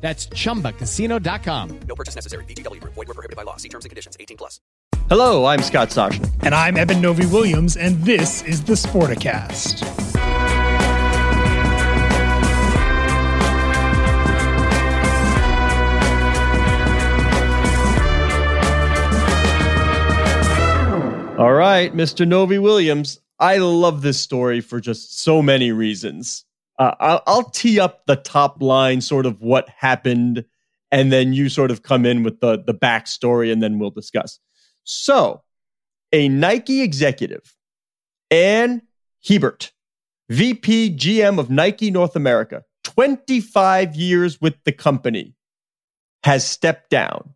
That's chumbacasino.com. No purchase necessary. VGW Group. Void were prohibited by law. See terms and conditions. 18 plus. Hello, I'm Scott Soshnick. And I'm Eben Novy Williams, and this is the Sporticast. All right, Mr. Novy Williams. I love this story for just so many reasons. Uh, I'll, I'll tee up the top line, sort of what happened, and then you sort of come in with the the backstory, and then we'll discuss. So, a Nike executive, Ann Hebert, VP GM of Nike North America, 25 years with the company, has stepped down.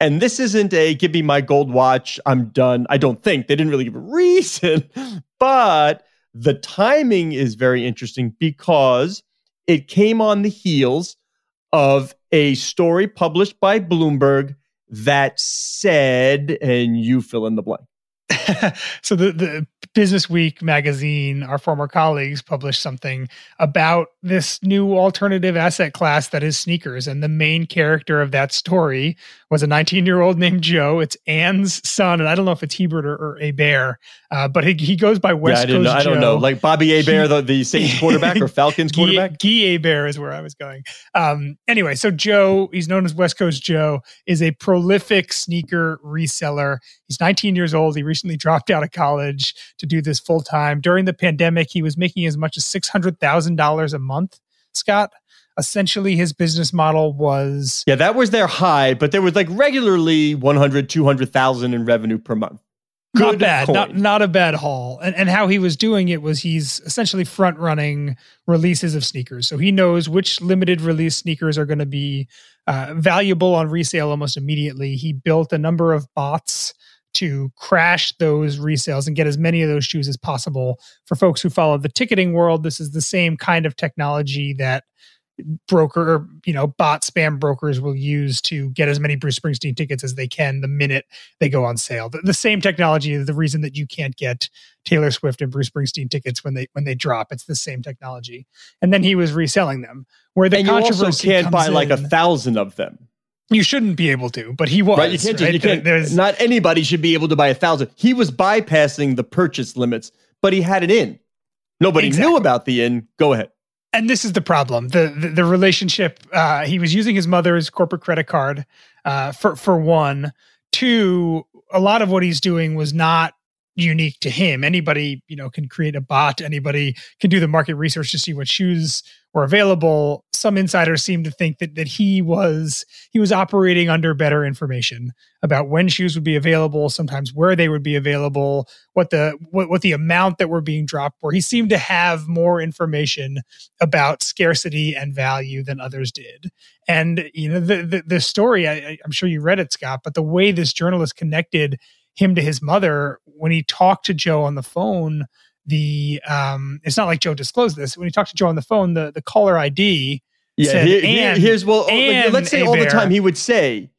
And this isn't a give me my gold watch, I'm done. I don't think they didn't really give a reason, but the timing is very interesting because it came on the heels of a story published by Bloomberg that said, and you fill in the blank. so the, the Business Week magazine, our former colleagues published something about this new alternative asset class that is sneakers. And the main character of that story was a 19 year old named Joe. It's Ann's son. And I don't know if it's Hebert or, or Bear, uh, but he, he goes by West yeah, I, Coast know, I don't know. Like Bobby Hebert, the, the Saints quarterback or Falcons quarterback? Guy Bear is where I was going. Um, anyway, so Joe, he's known as West Coast Joe, is a prolific sneaker reseller. He's 19 years old. He recently dropped out of college to do this full time. During the pandemic, he was making as much as $600,000 a month, Scott. Essentially, his business model was Yeah, that was their high, but there was like regularly 100, 200,000 in revenue per month. not Good bad, coin. not not a bad haul. And and how he was doing it was he's essentially front running releases of sneakers. So he knows which limited release sneakers are going to be uh, valuable on resale almost immediately. He built a number of bots to crash those resales and get as many of those shoes as possible. For folks who follow the ticketing world, this is the same kind of technology that broker, you know, bot spam brokers will use to get as many Bruce Springsteen tickets as they can the minute they go on sale. The, the same technology is the reason that you can't get Taylor Swift and Bruce Springsteen tickets when they when they drop. It's the same technology. And then he was reselling them. Where the and you controversy also can't buy like a thousand of them. you shouldn't be able to, but he was. right? You can't right? you can't, There's- not anybody should be able to buy a thousand. He was bypassing the purchase limits, but he had it in. Nobody Exactly. knew about the in. Go ahead. And this is the problem. The the, the relationship uh, he was using his mother's corporate credit card uh, for for one. Two a lot of what he's doing was not unique to him. Anybody you know can create a bot. Anybody can do the market research to see what shoes were available some insiders seemed to think that that he was he was operating under better information about when shoes would be available sometimes where they would be available what the what, what the amount that were being dropped were he seemed to have more information about scarcity and value than others did. And you know the the, the story, I, I'm sure you read it, Scott, but the way this journalist connected him to his mother when he talked to Joe on the phone, the um, it's not like Joe disclosed this. When he talked to Joe on the phone, the the caller ID Yeah, said, here- here- "And- here's well. oh, and let's say all the time he would say,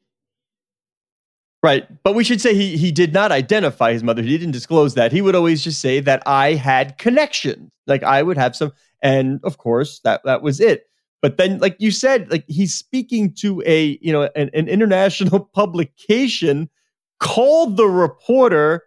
right? But we should say he he did not identify his mother. He didn't disclose that. He would always just say that I had connections. Like I would have some, and of course that that was it. But then, like you said, like he's speaking to a you know an, an international publication called the reporter,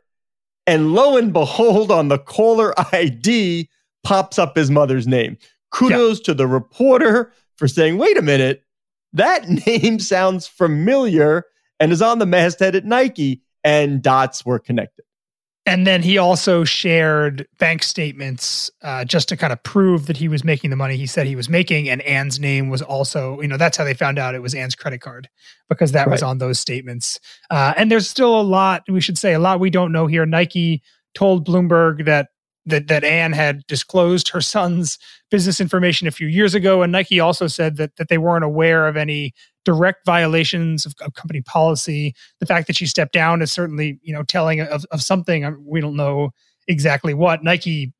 and lo and behold, on the caller ID pops up his mother's name. Kudos to the reporter for saying, wait a minute, that name sounds familiar and is on the masthead at Nike, and dots were connected. And then he also shared bank statements uh, just to kind of prove that he was making the money he said he was making. And Ann's name was also, you know, that's how they found out it was Ann's credit card because that right. was on those statements. Uh, and there's still a lot, we should say, a lot we don't know here. Nike told Bloomberg that that that Ann had disclosed her son's business information a few years ago, and Nike also said that that they weren't aware of any direct violations of, of company policy. The fact that she stepped down is certainly you know telling of, of something. We don't know exactly what. Nike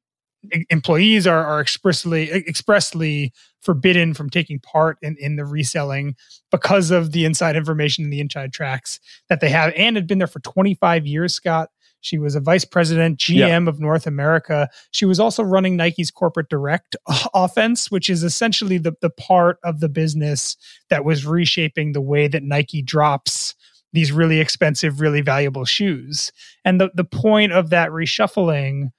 employees are, are expressly expressly forbidden from taking part in, in the reselling because of the inside information and the inside tracks that they have. Ann had been there for 25 years, Scott. She was a vice president, GM yeah. of North America. She was also running Nike's corporate direct offense, which is essentially the, the part of the business that was reshaping the way that Nike drops these really expensive, really valuable shoes. And the, the point of that reshuffling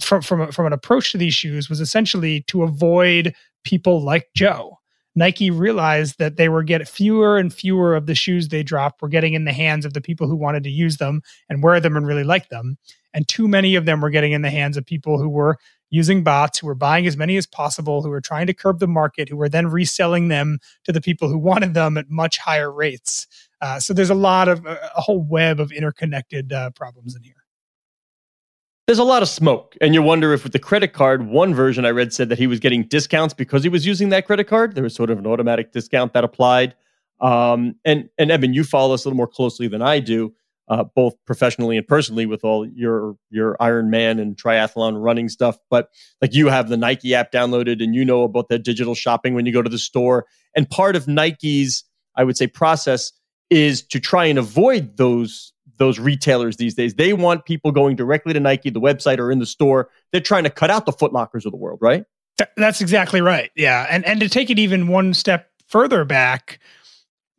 from, from, from an approach to these shoes was essentially to avoid people like Joe Nike realized that they were getting fewer and fewer of the shoes they dropped were getting in the hands of the people who wanted to use them and wear them and really like them. And too many of them were getting in the hands of people who were using bots, who were buying as many as possible, who were trying to curb the market, who were then reselling them to the people who wanted them at much higher rates. Uh, so there's a lot of a whole web of interconnected uh, problems in here there's a lot of smoke. And you wonder if with the credit card, one version I read said that he was getting discounts because he was using that credit card. There was sort of an automatic discount that applied. Um, and and Eben, you follow us a little more closely than I do, uh, both professionally and personally with all your your Ironman and triathlon running stuff. But like you have the Nike app downloaded and you know about that digital shopping when you go to the store. And part of Nike's, I would say, process is to try and avoid those those retailers these days. They want people going directly to Nike, the website, or in the store. They're trying to cut out the Footlockers of the world, right? That's exactly right. Yeah, and and to take it even one step further back,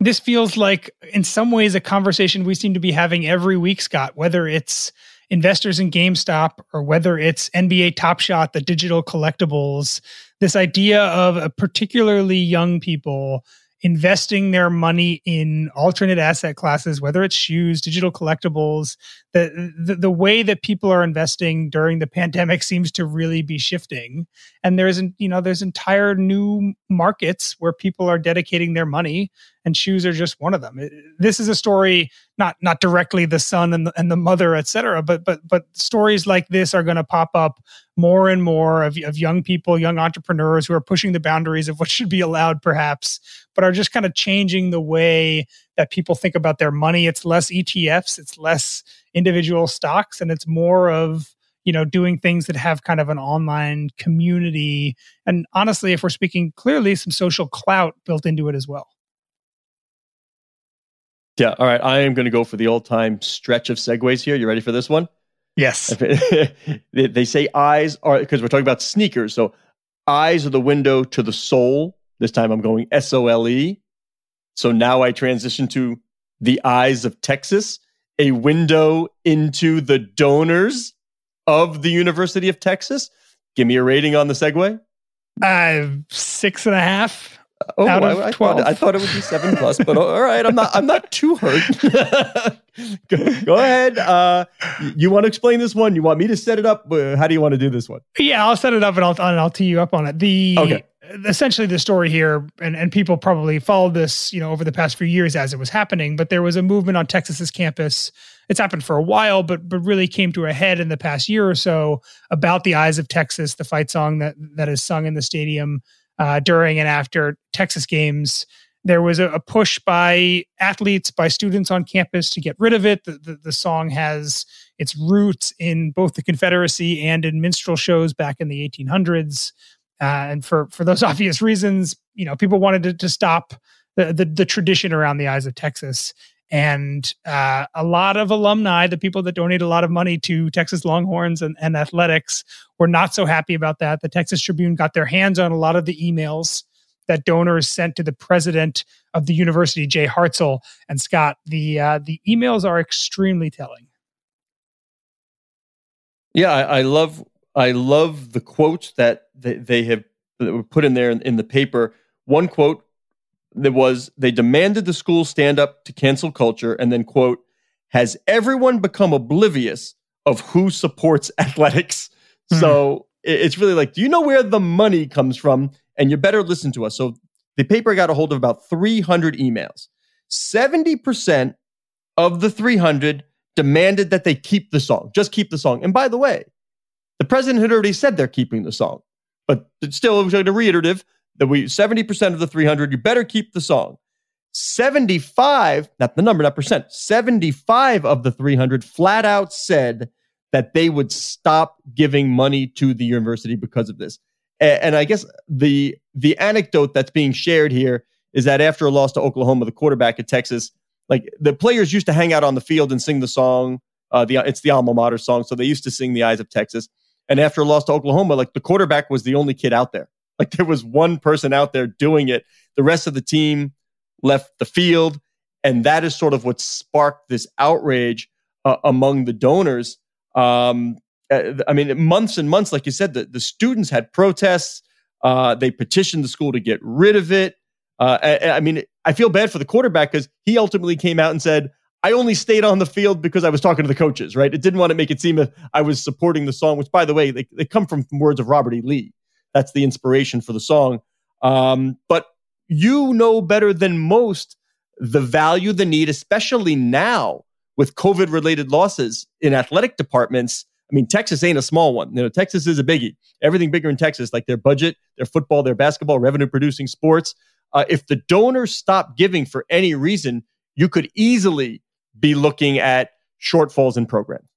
this feels like in some ways a conversation we seem to be having every week, Scott. Whether it's investors in GameStop or whether it's NBA Top Shot, the digital collectibles, this idea of a particularly young people investing their money in alternate asset classes, whether it's shoes, digital collectibles, the, the, the way that people are investing during the pandemic seems to really be shifting. And there's, you know, there's entire new markets where people are dedicating their money and shoes are just one of them. This is a story, not, not directly the son and the, and the mother, et cetera, but, but, but stories like this are going to pop up more and more of, of young people, young entrepreneurs who are pushing the boundaries of what should be allowed, perhaps, but are just kind of changing the way that people think about their money. It's less ETFs, it's less individual stocks, and it's more of you know doing things that have kind of an online community and honestly if we're speaking clearly some social clout built into it as well yeah all right i am going to go for the old time stretch of segues here you ready for this one Yes. they say eyes are because we're talking about sneakers. So eyes are the window to the soul. This time I'm going S O L E. So now I transition to the eyes of Texas, a window into the donors of the University of Texas. Give me a rating on the segue. Uh, six and a half. Oh, out of I, I 12. Thought, I thought it would be seven plus, but all right, I'm not. I'm not too hurt. go, go, ahead. Uh, you want to explain this one? You want me to set it up? How do you want to do this one? Yeah, I'll set it up and I'll and I'll tee you up on it. The okay. Essentially, the story here, and, and people probably followed this, you know, over the past few years as it was happening. But there was a movement on Texas's campus. It's happened for a while, but but really came to a head in the past year or so about the eyes of Texas, the fight song that that is sung in the stadium uh, during and after Texas games. There was a, a, push by athletes, by students on campus to get rid of it. The, the, the, song has its roots in both the Confederacy and in minstrel shows back in the 1800s. Uh, and for, for those obvious reasons, you know, people wanted to, to stop the, the, the tradition around the eyes of Texas. And uh, a lot of alumni, the people that donate a lot of money to Texas Longhorns and, and athletics, were not so happy about that. The Texas Tribune got their hands on a lot of the emails that donors sent to the president of the university, Jay Hartzell and Scott. The uh, the emails are extremely telling. Yeah, I, I love I love the quotes that they, they have put in there in, in the paper. One quote that was they demanded the school stand up to cancel culture and then quote has everyone become oblivious of who supports athletics. Mhm. So it's really like, do you know where the money comes from? And you better listen to us. So the paper got a hold of about 300 emails. 70% of the 300 demanded that they keep the song, just keep the song. And by the way, the president had already said they're keeping the song, but it's still it was like a reiterative that we 70% of the 300, you better keep the song. 75, not the number, not percent, 75 of the 300 flat out said that they would stop giving money to the university because of this. A- And I guess the the anecdote that's being shared here is that after a loss to Oklahoma, the quarterback at Texas, like the players used to hang out on the field and sing the song. Uh, the it's the alma mater song, so they used to sing "The Eyes of Texas." And after a loss to Oklahoma, like the quarterback was the only kid out there. Like there was one person out there doing it. The rest of the team left the field, and that is sort of what sparked this outrage uh, among the donors. Um, uh, I mean, months and months, like you said, the, the students had protests. Uh, they petitioned the school to get rid of it. Uh, I, I mean, I feel bad for the quarterback because he ultimately came out and said, I only stayed on the field because I was talking to the coaches, right? It didn't want to make it seem I was supporting the song, which, by the way, they, they come from words of Robert E. Lee. That's the inspiration for the song. Um, but you know better than most the value, the need, especially now with COVID related losses in athletic departments. I mean, Texas ain't a small one. You know, Texas is a biggie. Everything bigger in Texas, like their budget, their football, their basketball, revenue producing sports. Uh, if the donors stop giving for any reason, you could easily be looking at shortfalls in programs.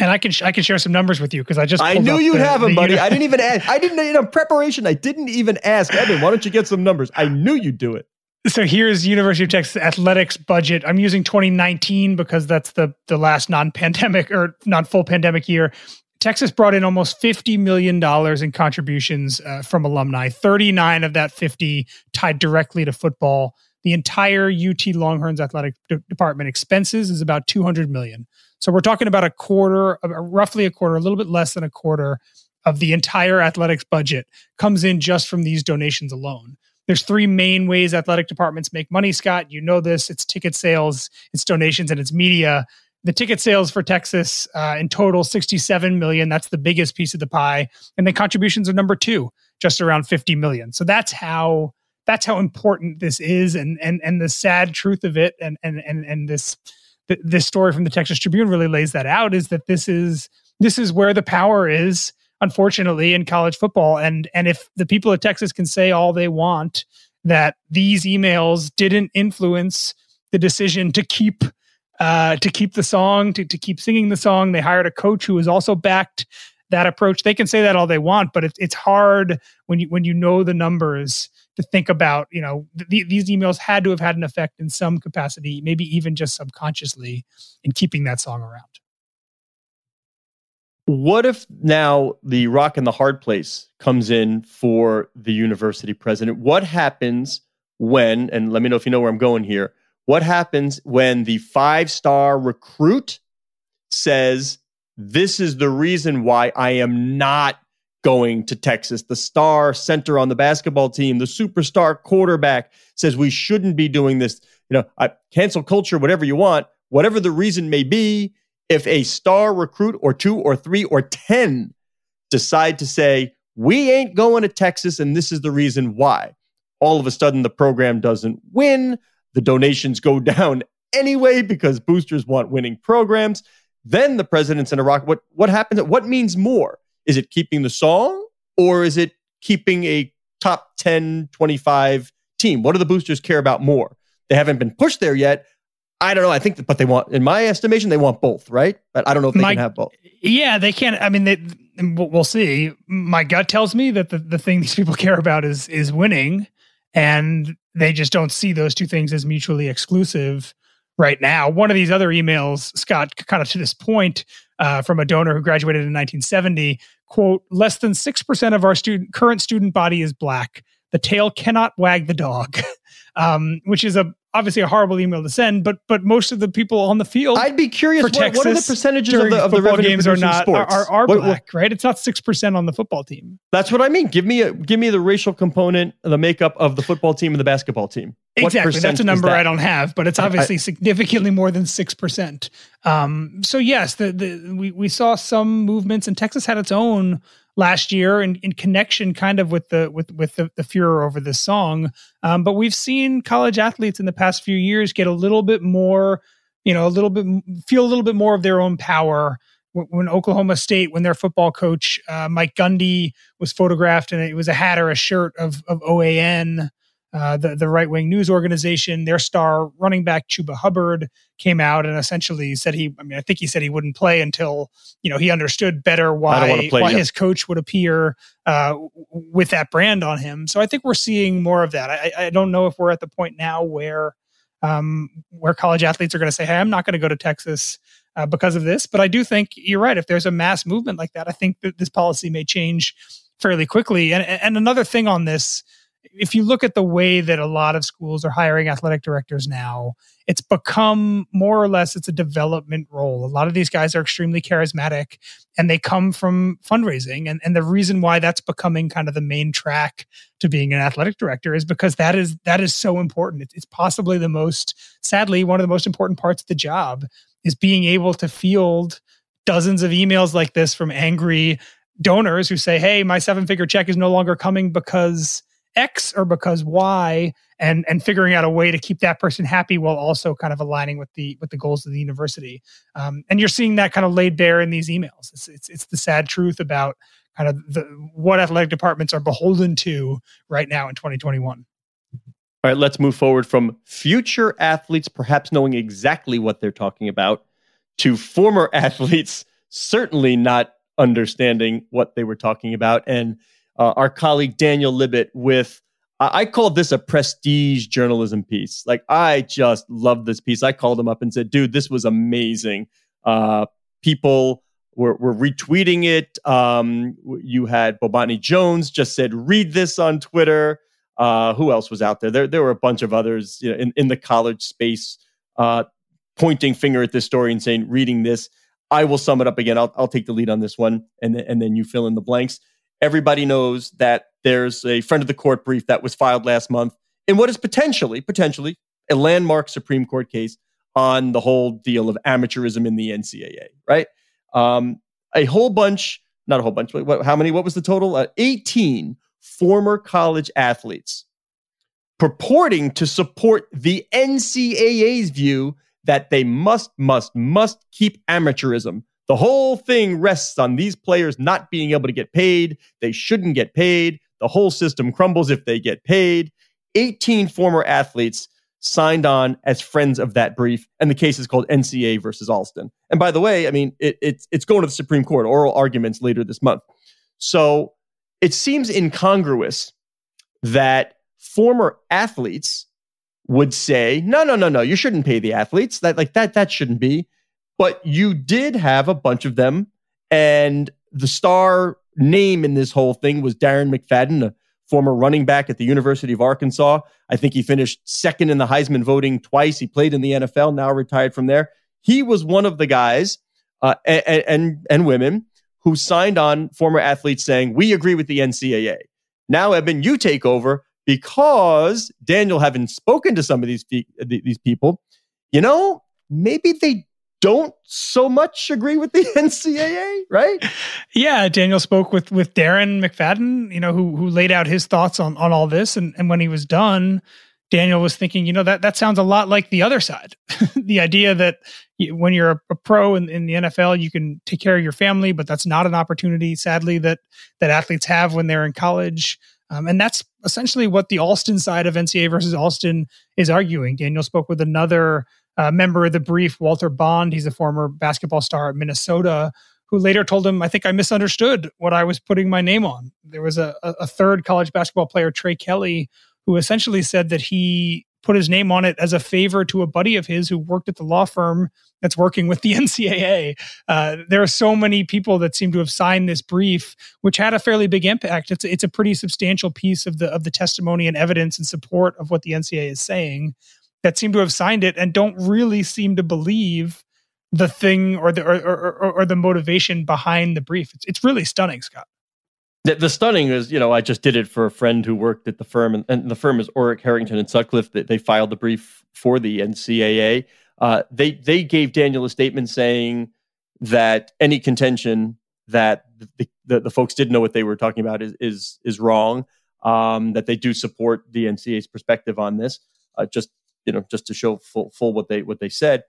And I can sh- I can share some numbers with you because I just I knew you'd the- have them, the buddy. I didn't even ask. I didn't, in know, preparation. I didn't even ask. Eben, why don't you get some numbers? I knew you'd do it. so here's University of Texas athletics budget. I'm using 2019 because that's the the last non-pandemic or non-full pandemic year. Texas brought in almost 50 million dollars in contributions uh, from alumni. 39 of that 50 tied directly to football. The entire UT Longhorns athletic de- department expenses is about 200 million. So we're talking about a quarter, uh, roughly a quarter, a little bit less than a quarter of the entire athletics budget comes in just from these donations alone. There's three main ways athletic departments make money, Scott. You know this. It's ticket sales, it's donations, and it's media. The ticket sales for Texas uh, in total, 67 million. That's the biggest piece of the pie. And the contributions are number two, just around 50 million. So that's how that's how important this is. And and and the sad truth of it, and and and and this th- this story from the Texas Tribune really lays that out, is that this is this is where the power is unfortunately in college football. And and if the people of Texas can say all they want that these emails didn't influence the decision to keep uh, to keep the song to, to keep singing the song they hired a coach who was also backed that approach. They can say that all they want but it, it's hard when you when you know the numbers to think about you know th- these emails had to have had an effect in some capacity maybe even just subconsciously in keeping that song around What if now the rock and the hard place comes in for the university president? What happens when, and let me know if you know where I'm going here, what happens when the five star recruit says, This is the reason why I am not going to Texas? The star center on the basketball team, the superstar quarterback says we shouldn't be doing this. You know, I, cancel culture, whatever you want, whatever the reason may be if a star recruit or two or three or 10 decide to say, we ain't going to Texas and this is the reason why, all of a sudden the program doesn't win. The donations go down anyway because boosters want winning programs. Then the president's in Iraq. What, what happens? What means more? Is it keeping the song or is it keeping a top 10, 25 team? What do the boosters care about more? They haven't been pushed there yet. I don't know. I think, that, but they want, in my estimation, they want both, right? But I don't know if they My- can have both. Yeah, they can't. I mean, they, we'll we'll see. My gut tells me that the, the thing these people care about is is winning, and they just don't see those two things as mutually exclusive right now. One of these other emails, Scott, kind of to this point, uh, from a donor who graduated in 1970, quote: "Less than six percent of our student current student body is black. The tail cannot wag the dog," um, which is a obviously a horrible email to send, but but most of the people on the field. I'd be curious. What, what are the percentages of the of the football revenue games are not are, sports? are, are What- what- black, right? It's not six percent on the football team. that's what I mean. Give me a give me the racial component, the makeup of the football team and the basketball team. Exactly. That's a number that? I don't have, but it's I- obviously significantly more than six percent. Um, so yes, the, the we we saw some movements, and Texas had its own last year in, in connection, kind of with the with with the, the furor over this song. Um, but we've seen college athletes in the past few years get a little bit more, you know, a little bit feel a little bit more of their own power. When when Oklahoma State, when their football coach uh, Mike Gundy was photographed, and it was a hat or a shirt of of OAN uh, the the right wing news organization, their star running back Chuba Hubbard came out and essentially said he. I mean, I think he said he wouldn't play until you know he understood better I don't wanna why play why yet. his coach would appear uh, with that brand on him. So I think we're seeing more of that. I, I don't know if we're at the point now where um, where college athletes are going to say, "Hey, I'm not going to go to Texas." Uh, because of this, but I do think you're right. If there's a mass movement like that, I think that this policy may change fairly quickly. And and another thing on this, if you look at the way that a lot of schools are hiring athletic directors now, it's become more or less it's a development role. A lot of these guys are extremely charismatic and they come from fundraising. And, and the reason why that's becoming kind of the main track to being an athletic director is because that is that is so important. It's, it's possibly the most, sadly, one of the most important parts of the job is being able to field dozens of emails like this from angry donors who say, "Hey, my seven-figure check is no longer coming because X or because Y," and and figuring out a way to keep that person happy while also kind of aligning with the with the goals of the university. Um, and you're seeing that kind of laid bare in these emails. It's it's, it's the sad truth about kind of the what athletic departments are beholden to right now in 2021. All right, let's move forward from future athletes perhaps knowing exactly what they're talking about to former athletes certainly not understanding what they were talking about. And uh, our colleague Daniel Libit with, I I called this a prestige journalism piece. Like, I just love this piece. I called him up and said, dude, this was amazing. Uh, people were, were retweeting it. Um, you had Bomani Jones just said, read this on Twitter. Uh, who else was out there? There, there were a bunch of others you know, in, in the college space uh, pointing finger at this story and saying, reading this. I will sum it up again. I'll, I'll take the lead on this one, and, and then you fill in the blanks. Everybody knows that there's a friend of the court brief that was filed last month in what is potentially, potentially a landmark Supreme Court case on the whole deal of amateurism in the NCAA, right? Um, a whole bunch, not a whole bunch, but what, how many? What was the total? Uh, 18 former college athletes purporting to support the NCAA's view that they must, must, must keep amateurism. The whole thing rests on these players not being able to get paid. They shouldn't get paid. The whole system crumbles if they get paid. 18 former athletes signed on as friends of that brief, and the case is called NCAA versus Alston. And by the way, I mean it, it's it's going to the Supreme Court, oral arguments later this month. So it seems incongruous that former athletes would say, no, no, no, no, you shouldn't pay the athletes. That like that that shouldn't be. But you did have a bunch of them, and the star name in this whole thing was Darren McFadden, a former running back at the University of Arkansas. I think he finished second in the Heisman voting twice. He played in the NFL, now retired from there. He was one of the guys uh, and, and and women who signed on former athletes saying, "We agree with the NCAA." Now, Eben, you take over because Daniel, having spoken to some of these these people, you know, maybe they don't so much agree with the NCAA, right? Yeah, Daniel spoke with with Darren McFadden, you know, who who laid out his thoughts on on all this, and and when he was done, Daniel was thinking, you know, that that sounds a lot like the other side, the idea that when you're a, a pro in, in the NFL, you can take care of your family, but that's not an opportunity, sadly, that that athletes have when they're in college. Um, and that's essentially what the Alston side of NCAA versus Alston is arguing. Daniel spoke with another uh, member of the brief, Walter Bond. He's a former basketball star at Minnesota, who later told him, I think I misunderstood what I was putting my name on. There was a, a a third college basketball player, Trey Kelly, who essentially said that he put his name on it as a favor to a buddy of his who worked at the law firm that's working with the NCAA. Uh, there are so many people that seem to have signed this brief, which had a fairly big impact. It's it's a pretty substantial piece of the of the testimony and evidence and support of what the NCAA is saying. That seem to have signed it and don't really seem to believe the thing or the or, or, or, the motivation behind the brief. It's, it's really stunning, Scott. The, the, stunning is, you know, I just did it for a friend who worked at the firm, and, and the firm is Orrick, Herrington, and Sutcliffe. That they filed the brief for the NCAA. Uh, they they gave Daniel a statement saying that any contention that the, the, the, folks didn't know what they were talking about is is is wrong. Um, that they do support the NCAA's perspective on this, uh, just you know, just to show full full what they what they said.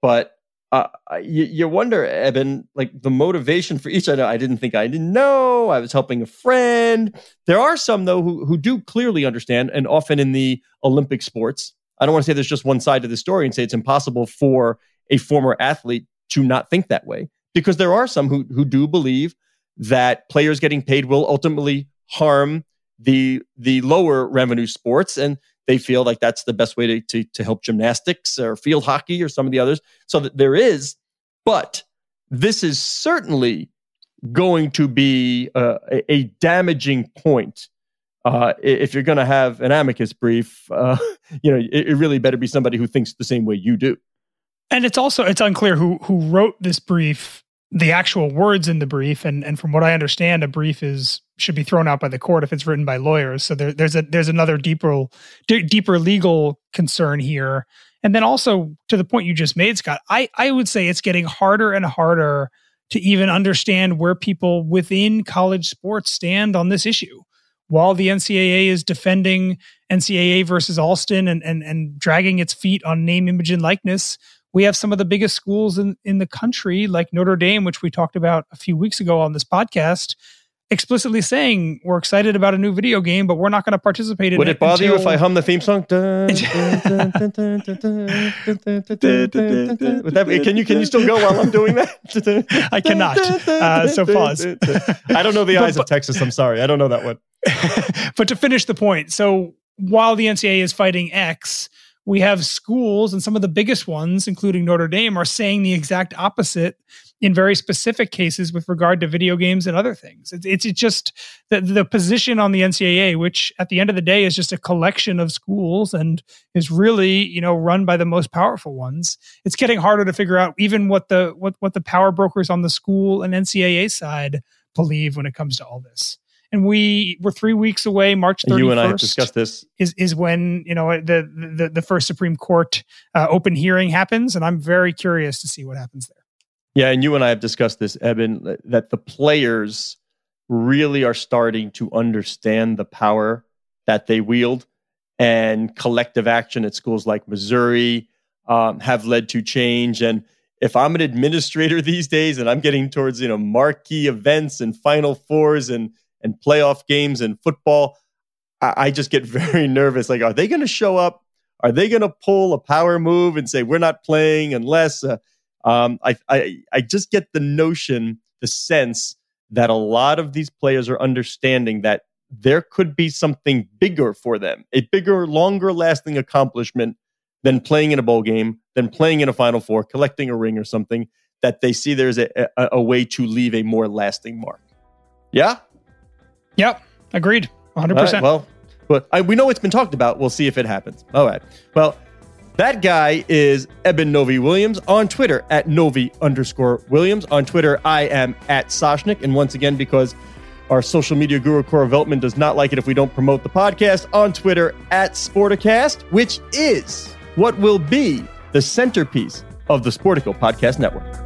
But uh, you, you, wonder, Eben, like the motivation for each. I I didn't think I didn't know. I was helping a friend. There are some though who who do clearly understand, and often in the Olympic sports. I don't want to say there's just one side to the story and say it's impossible for a former athlete to not think that way, because there are some who who do believe that players getting paid will ultimately harm the the lower revenue sports, and they feel like that's the best way to, to, to help gymnastics or field hockey or some of the others. So that there is, but this is certainly going to be uh, a, a, damaging point. Uh, if you're going to have an amicus brief, uh, you know, it, it really better be somebody who thinks the same way you do. And it's also it's unclear who who wrote this brief the actual words in the brief and and from what i understand a brief is should be thrown out by the court if it's written by lawyers. So there, there's a there's another deeper d- deeper legal concern here. And then also to the point you just made scott i i would say it's getting harder and harder to even understand where people within college sports stand on this issue. While the ncaa is defending ncaa versus alston and and, and dragging its feet on name image and likeness we have some of the biggest schools in, in the country, like Notre Dame, which we talked about a few weeks ago on this podcast, explicitly saying we're excited about a new video game, but we're not going to participate in Would it. Would it bother until... you if I hum the theme song? can you can you still go while I'm doing that? I cannot. Uh, so pause. I don't know the eyes but, of Texas. I'm sorry. I don't know that one. but to finish the point, so while the NCAA is fighting X, we have schools and some of the biggest ones, including Notre Dame, are saying the exact opposite in very specific cases with regard to video games and other things. It's, it's, it's just the, the position on the NCAA, which at the end of the day is just a collection of schools and is really, you know, run by the most powerful ones. It's getting harder to figure out even what the what what the power brokers on the school and NCAA side believe when it comes to all this and we were three weeks away. March 31st you and I have discussed this. Is is when you know the the, the first Supreme Court uh, open hearing happens, and I'm very curious to see what happens there. Yeah, and you and I have discussed this, Eben, that the players really are starting to understand the power that they wield, and collective action at schools like Missouri um, have led to change. And if I'm an administrator these days, and I'm getting towards you know marquee events and Final Fours and and playoff games and football, I, I just get very nervous. Like, are they going to show up? Are they going to pull a power move and say we're not playing unless? Uh, um, I, I I just get the notion, the sense that a lot of these players are understanding that there could be something bigger for them, a bigger, longer lasting accomplishment than playing in a bowl game, than playing in a Final Four, collecting a ring or something. That they see there's a, a, a way to leave a more lasting mark. Yeah, Yep, agreed. 100%. Right, well, but I, we know it's been talked about. We'll see if it happens. All right. Well, that guy is Eben Novy Williams on Twitter at Novy underscore Williams. On Twitter, I am at Soshnick. And once again, because our social media guru Cora Veltman does not like it if we don't promote the podcast on Twitter at Sporticast, which is what will be the centerpiece of the Sportico Podcast Network.